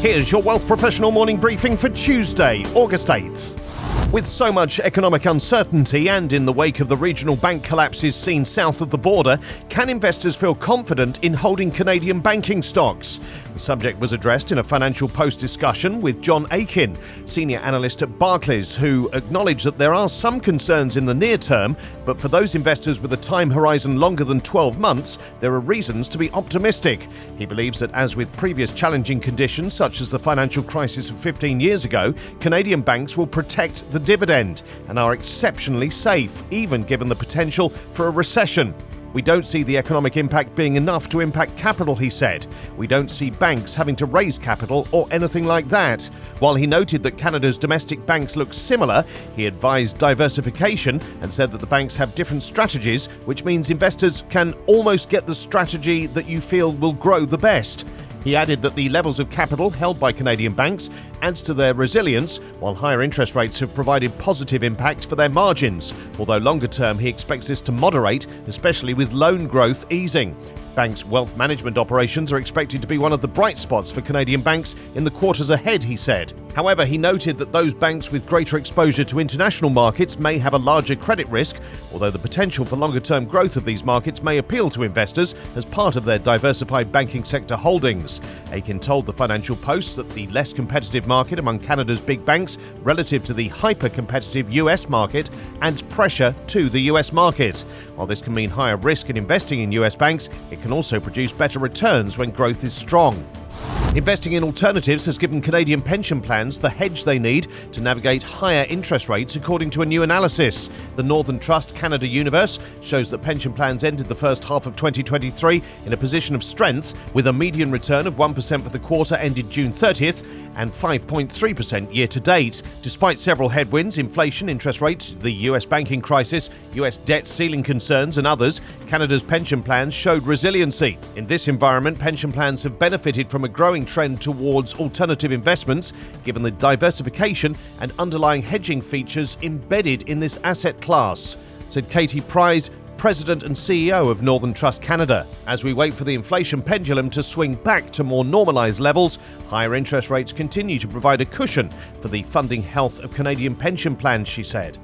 Here's your Wealth Professional morning briefing for Tuesday, August 8th. With so much economic uncertainty and in the wake of the regional bank collapses seen south of the border, can investors feel confident in holding Canadian banking stocks? The subject was addressed in a Financial Post discussion with John Aiken, senior analyst at Barclays, who acknowledged that there are some concerns in the near term, but for those investors with a time horizon longer than 12 months, there are reasons to be optimistic. He believes that as with previous challenging conditions such as the financial crisis of 15 years ago, Canadian banks will protect the dividend and are exceptionally safe, even given the potential for a recession. We don't see the economic impact being enough to impact capital, he said. We don't see banks having to raise capital or anything like that. While he noted that Canada's domestic banks look similar, he advised diversification and said that the banks have different strategies, which means investors can almost get the strategy that you feel will grow the best. He added that the levels of capital held by Canadian banks adds to their resilience, while higher interest rates have provided positive impact for their margins, although longer term he expects this to moderate, especially with loan growth easing. Bank's wealth management operations are expected to be one of the bright spots for Canadian banks in the quarters ahead, he said. However, he noted that those banks with greater exposure to international markets may have a larger credit risk, although the potential for longer term growth of these markets may appeal to investors as part of their diversified banking sector holdings. Aiken told the Financial Post that the less competitive market among Canada's big banks relative to the hyper competitive US market and pressure to the US market. While this can mean higher risk in investing in US banks, it can also produce better returns when growth is strong. Investing in alternatives has given Canadian pension plans the hedge they need to navigate higher interest rates, according to a new analysis. The Northern Trust Canada Universe shows that pension plans ended the first half of 2023 in a position of strength, with a median return of 1% for the quarter ended June 30th and 5.3% year to date. Despite several headwinds, inflation, interest rates, the US banking crisis, US debt ceiling concerns, and others, Canada's pension plans showed resiliency. In this environment, pension plans have benefited from a growing trend towards alternative investments, given the diversification and underlying hedging features embedded in this asset class, said Katie Pries, President and CEO of Northern Trust Canada. As we wait for the inflation pendulum to swing back to more normalised levels, higher interest rates continue to provide a cushion for the funding health of Canadian pension plans, she said.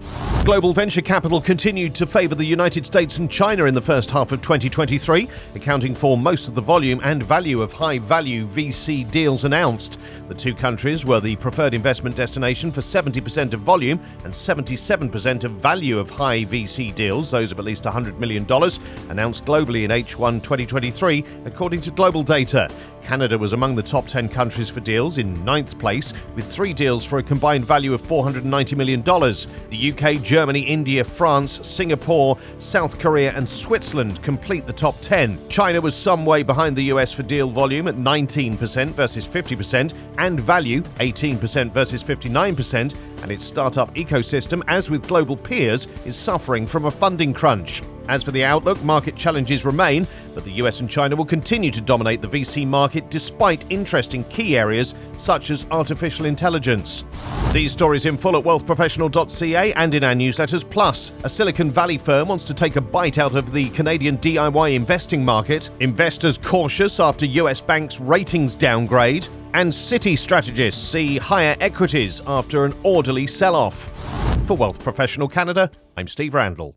Global venture capital continued to favour the United States and China in the first half of 2023, accounting for most of the volume and value of high value VC deals announced. The two countries were the preferred investment destination for 70% of volume and 77% of value of high VC deals, those of at least 100 $100 million, announced globally in H1 2023, according to GlobalData. Canada was among the top 10 countries for deals in ninth place, with three deals for a combined value of $490 million. The UK, Germany, India, France, Singapore, South Korea, and Switzerland complete the top 10. China was some way behind the US for deal volume at 19% versus 50%, and value 18% versus 59%, and its startup ecosystem, as with global peers, is suffering from a funding crunch. As for the outlook, market challenges remain, but the US and China will continue to dominate the VC market despite interest in key areas such as artificial intelligence. These stories in full at wealthprofessional.ca and in our newsletters. Plus, a Silicon Valley firm wants to take a bite out of the Canadian DIY investing market. Investors cautious after US banks' ratings downgrade. And Citi strategists see higher equities after an orderly sell off. For Wealth Professional Canada, I'm Steve Randall.